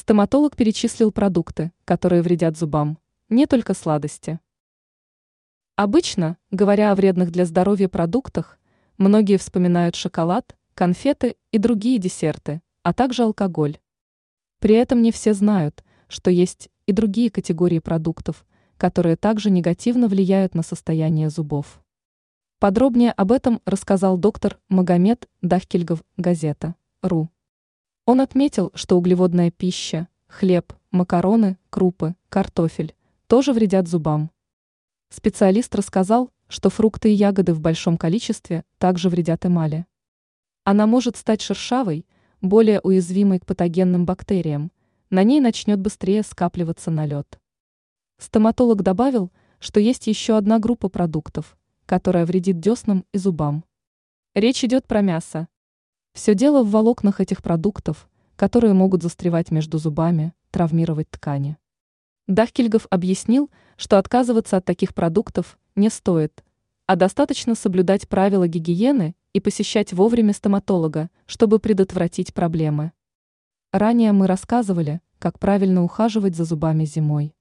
Стоматолог перечислил продукты, которые вредят зубам, не только сладости. Обычно, говоря о вредных для здоровья продуктах, многие вспоминают шоколад, конфеты и другие десерты, а также алкоголь. При этом не все знают, что есть и другие категории продуктов, которые также негативно влияют на состояние зубов. Подробнее об этом рассказал доктор Магомед Дахкильгов, газета «Ру». Он отметил, что углеводная пища, хлеб, макароны, крупы, картофель тоже вредят зубам. Специалист рассказал, что фрукты и ягоды в большом количестве также вредят эмали. Она может стать шершавой, более уязвимой к патогенным бактериям, на ней начнет быстрее скапливаться налет. Стоматолог добавил, что есть еще одна группа продуктов, которая вредит деснам и зубам. Речь идет про мясо. Все дело в волокнах этих продуктов, которые могут застревать между зубами, травмировать ткани. Дахкильгов объяснил, что отказываться от таких продуктов не стоит, а достаточно соблюдать правила гигиены и посещать вовремя стоматолога, чтобы предотвратить проблемы. Ранее мы рассказывали, как правильно ухаживать за зубами зимой.